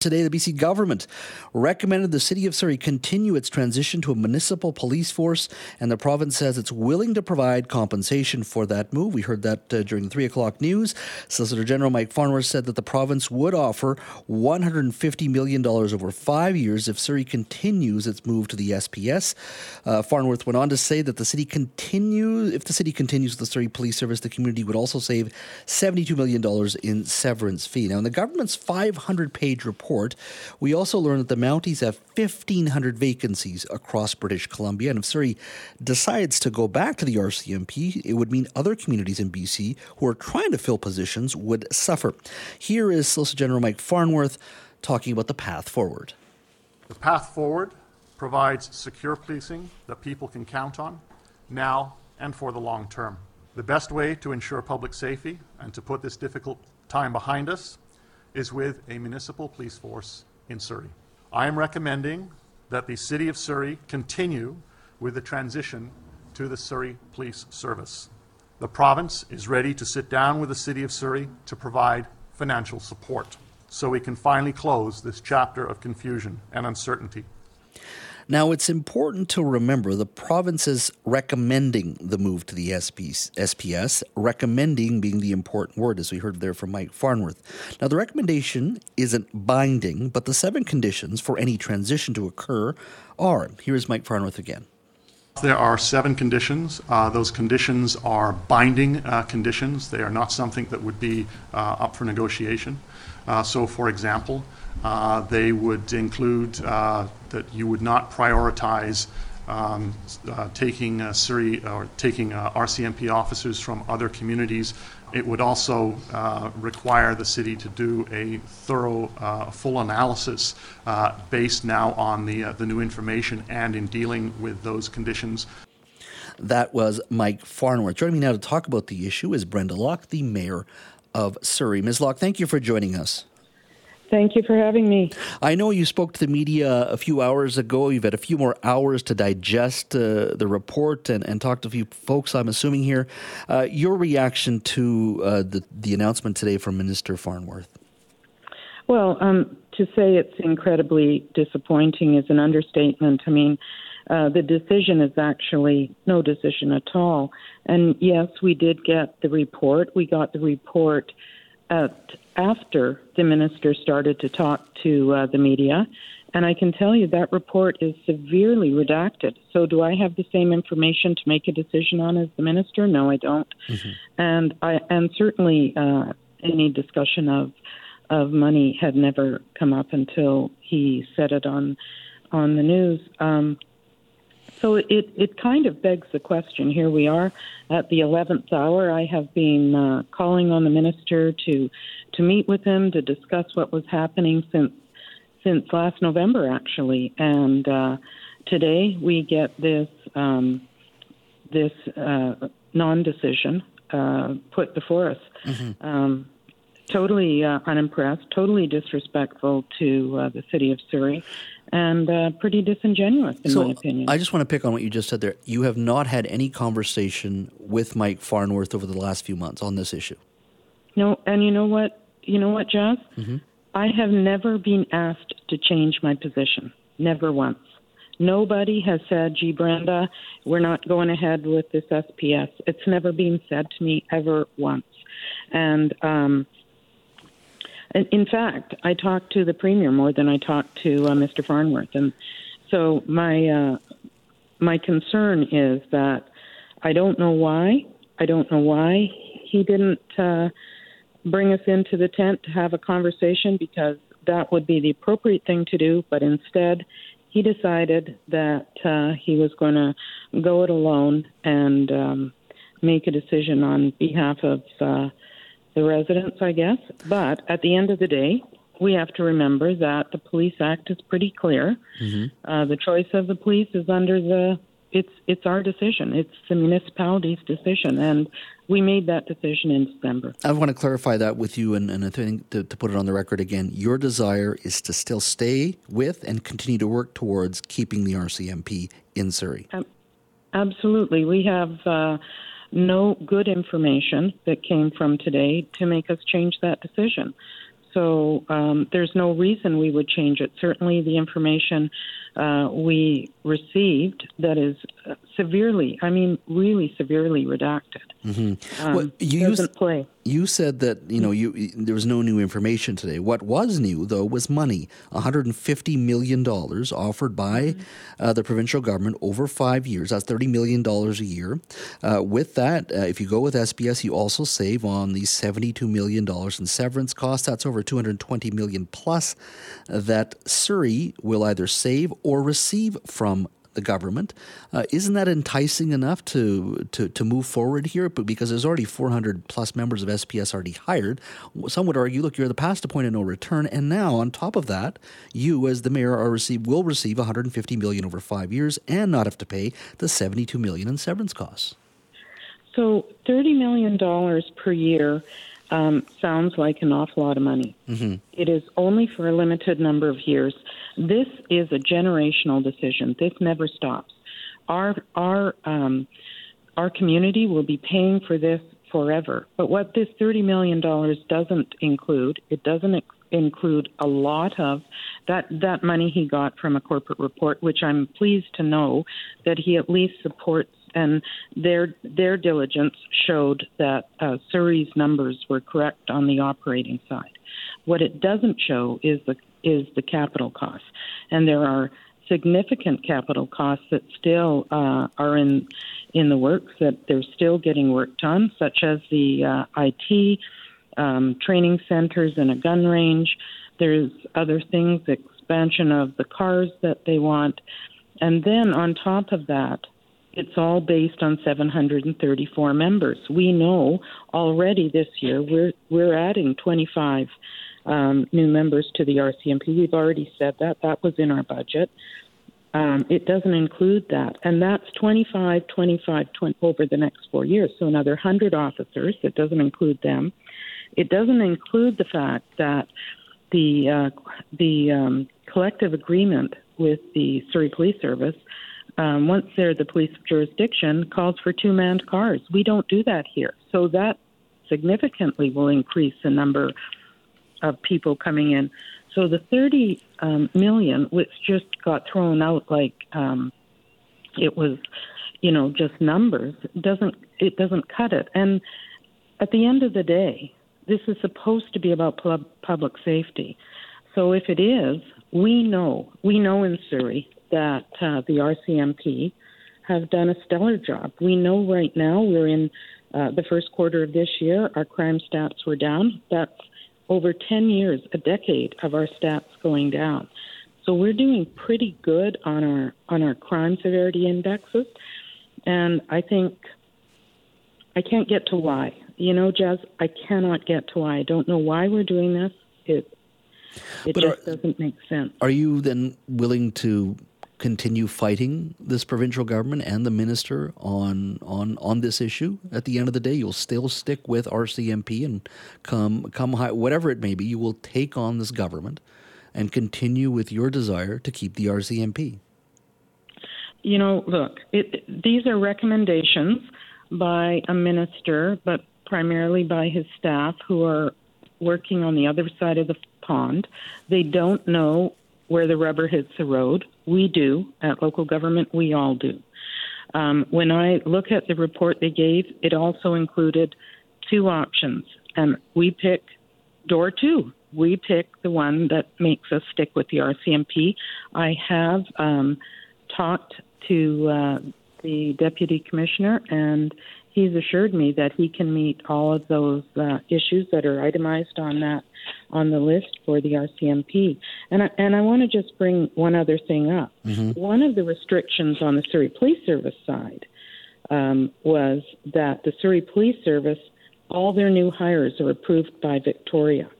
Today, the BC government recommended the City of Surrey continue its transition to a municipal police force, and the province says it's willing to provide compensation for that move. We heard that uh, during the 3 o'clock news. Solicitor General Mike Farnworth said that the province would offer $150 million over five years if Surrey continues its move to the SPS. Uh, Farnworth went on to say that the city continue, if the city continues the Surrey Police Service, the community would also save $72 million in severance fee. Now, in the government's 500 page report, report, we also learned that the Mounties have 1,500 vacancies across British Columbia. And if Surrey decides to go back to the RCMP, it would mean other communities in BC who are trying to fill positions would suffer. Here is Solicitor General Mike Farnworth talking about the path forward. The path forward provides secure policing that people can count on now and for the long term. The best way to ensure public safety and to put this difficult time behind us is with a municipal police force in Surrey. I am recommending that the City of Surrey continue with the transition to the Surrey Police Service. The province is ready to sit down with the City of Surrey to provide financial support so we can finally close this chapter of confusion and uncertainty. Now, it's important to remember the provinces recommending the move to the SPS, recommending being the important word, as we heard there from Mike Farnworth. Now, the recommendation isn't binding, but the seven conditions for any transition to occur are. Here is Mike Farnworth again. There are seven conditions. Uh, those conditions are binding uh, conditions. They are not something that would be uh, up for negotiation. Uh, so, for example, uh, they would include uh, that you would not prioritize um, uh, taking uh, Surrey or taking uh, RCMP officers from other communities. It would also uh, require the city to do a thorough, full analysis based now on the the new information and in dealing with those conditions. That was Mike Farnworth. Joining me now to talk about the issue is Brenda Locke, the mayor of Surrey. Ms. Locke, thank you for joining us. Thank you for having me. I know you spoke to the media a few hours ago. You've had a few more hours to digest uh, the report and, and talk to a few folks, I'm assuming, here. Uh, your reaction to uh, the, the announcement today from Minister Farnworth? Well, um, to say it's incredibly disappointing is an understatement. I mean, uh, the decision is actually no decision at all. And yes, we did get the report. We got the report at, after the minister started to talk to uh, the media. And I can tell you that report is severely redacted. So, do I have the same information to make a decision on as the minister? No, I don't. Mm-hmm. And I and certainly uh, any discussion of of money had never come up until he said it on on the news. Um, so it, it kind of begs the question. Here we are at the 11th hour. I have been uh, calling on the minister to to meet with him to discuss what was happening since since last November, actually. And uh, today we get this um, this uh, non-decision uh, put before us. Mm-hmm. Um, totally uh, unimpressed, totally disrespectful to uh, the city of Surrey, and uh, pretty disingenuous, in so my opinion. I just want to pick on what you just said there. You have not had any conversation with Mike Farnworth over the last few months on this issue. No, and you know what? You know what, Jazz? Mm-hmm. I have never been asked to change my position. Never once. Nobody has said, gee, Brenda, we're not going ahead with this SPS. It's never been said to me ever once. And um, in fact, I talked to the premier more than I talked to uh, Mr. Farnworth, and so my uh, my concern is that I don't know why. I don't know why he didn't uh, bring us into the tent to have a conversation because that would be the appropriate thing to do. But instead, he decided that uh, he was going to go it alone and um, make a decision on behalf of uh, the residents, I guess. But at the end of the day, we have to remember that the Police Act is pretty clear. Mm-hmm. Uh, the choice of the police is under the it's it's our decision. It's the municipality's decision, and we made that decision in December. I want to clarify that with you, and, and I think to, to put it on the record again, your desire is to still stay with and continue to work towards keeping the RCMP in Surrey. Um, absolutely, we have. Uh, no good information that came from today to make us change that decision. So um, there's no reason we would change it. Certainly, the information uh, we received that is severely, I mean, really severely redacted. Mm-hmm. Um, well, you doesn't play. You said that you know you there was no new information today. What was new though was money, 150 million dollars offered by mm-hmm. uh, the provincial government over five years. That's 30 million dollars a year. Uh, with that, uh, if you go with SPS, you also save on the 72 million dollars in severance costs. That's over 220 million plus that Surrey will either save or receive from the government. Uh, isn't that enticing enough to, to, to move forward here? But because there's already 400 plus members of SPS already hired, some would argue, look, you're the past a point of no return, and now on top of that, you as the mayor are receive will receive 150 million over five years and not have to pay the 72 million in severance costs. So 30 million dollars per year um, sounds like an awful lot of money. Mm-hmm. It is only for a limited number of years. This is a generational decision. This never stops. Our our um, our community will be paying for this forever. But what this thirty million dollars doesn't include, it doesn't ex- include a lot of that that money he got from a corporate report, which I'm pleased to know that he at least supports and their their diligence showed that uh, Surrey's numbers were correct on the operating side. What it doesn't show is the is the capital costs, and there are significant capital costs that still uh, are in in the works that they're still getting worked on, such as the uh, IT um, training centers and a gun range. There's other things, expansion of the cars that they want, and then on top of that, it's all based on 734 members. We know already this year we're we're adding 25 um, new members to the RCMP. We've already said that that was in our budget. Um, it doesn't include that, and that's 25, 25 20, over the next four years. So another 100 officers. It doesn't include them. It doesn't include the fact that the uh, the um, collective agreement with the Surrey Police Service um, once they're the police jurisdiction, calls for two manned cars. We don't do that here. So that significantly will increase the number of people coming in. So the 30 um, million, which just got thrown out like um, it was, you know, just numbers, doesn't it doesn't cut it. And at the end of the day, this is supposed to be about pub- public safety. So if it is, we know we know in Surrey that uh, the RCMP have done a stellar job. We know right now we're in uh, the first quarter of this year, our crime stats were down. That's over 10 years, a decade of our stats going down. So we're doing pretty good on our on our crime severity indexes, and I think I can't get to why. You know, Jazz, I cannot get to why. I don't know why we're doing this. It it but just are, doesn't make sense. Are you then willing to continue fighting this provincial government and the minister on on on this issue. At the end of the day, you'll still stick with RCMP and come come high, whatever it may be. You will take on this government and continue with your desire to keep the RCMP. You know, look, it, these are recommendations by a minister, but primarily by his staff who are working on the other side of the pond. They don't know where the rubber hits the road. We do. At local government, we all do. Um, when I look at the report they gave, it also included two options, and we pick door two. We pick the one that makes us stick with the RCMP. I have um, talked to uh, the deputy commissioner, and he's assured me that he can meet all of those uh, issues that are itemized on that on the list for the RCMP. And I, and I want to just bring one other thing up. Mm-hmm. One of the restrictions on the Surrey Police Service side um, was that the Surrey Police Service, all their new hires are approved by Victoria.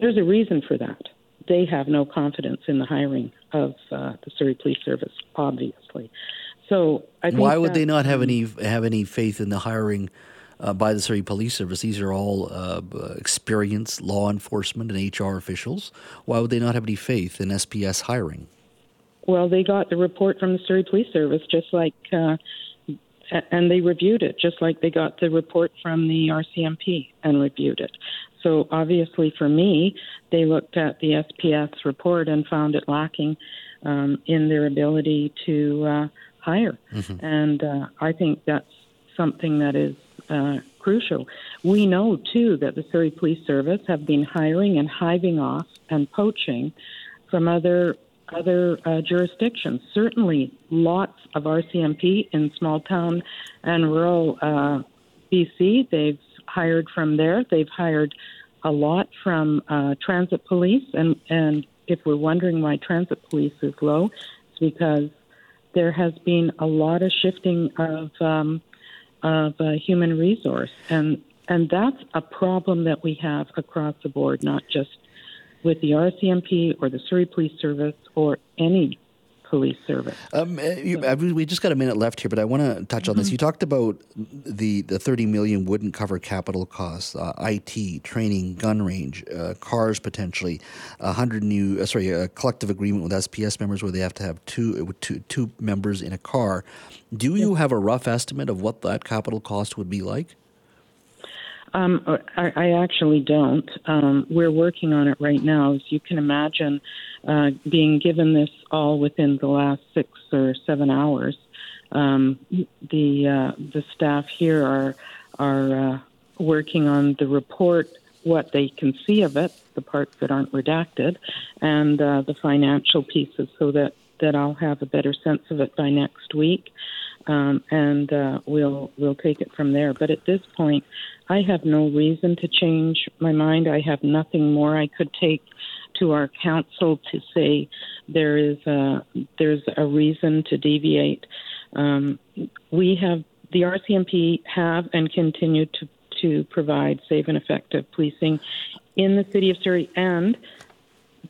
There's a reason for that. They have no confidence in the hiring of uh, the Surrey Police Service, obviously. So why would they not have any have any faith in the hiring uh, by the Surrey Police Service. These are all uh, experienced law enforcement and HR officials. Why would they not have any faith in SPS hiring? Well, they got the report from the Surrey Police Service, just like, uh, and they reviewed it, just like they got the report from the RCMP and reviewed it. So obviously, for me, they looked at the SPS report and found it lacking um, in their ability to hire, mm-hmm. and uh, I think that's something that is uh, crucial. We know too that the Surrey Police Service have been hiring and hiving off and poaching from other other uh, jurisdictions. Certainly, lots of RCMP in small town and rural uh, BC. They've hired from there. They've hired a lot from uh, transit police, and and if we're wondering why transit police is low, it's because there has been a lot of shifting of um, of uh, human resource, and and that's a problem that we have across the board, not just with the RCMP or the Surrey Police Service or any police service. Um, uh, you, we just got a minute left here, but I want to touch on mm-hmm. this. You talked about the the thirty million wouldn't cover capital costs, uh, IT, training, gun range, uh, cars potentially, a hundred new uh, sorry a collective agreement with SPS members where they have to have two uh, two, two members in a car. Do you have a rough estimate of what that capital cost would be like? Um, I, I, actually don't. Um, we're working on it right now. As you can imagine, uh, being given this all within the last six or seven hours, um, the uh, the staff here are are uh, working on the report, what they can see of it, the parts that aren't redacted, and uh, the financial pieces, so that that I'll have a better sense of it by next week um, and uh, we'll we'll take it from there. But at this point, I have no reason to change my mind. I have nothing more I could take to our council to say there is a there's a reason to deviate. Um, we have the RCMP have and continue to to provide safe and effective policing in the city of Surrey, and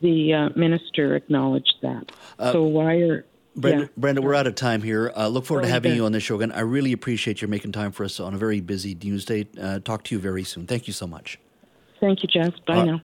the uh, minister acknowledged that. Uh, so why are Brenda, yeah. Brenda, we're out of time here. Uh, look forward to having you on the show again. I really appreciate you making time for us on a very busy news day. Uh, talk to you very soon. Thank you so much. Thank you, Jess. Bye uh, now.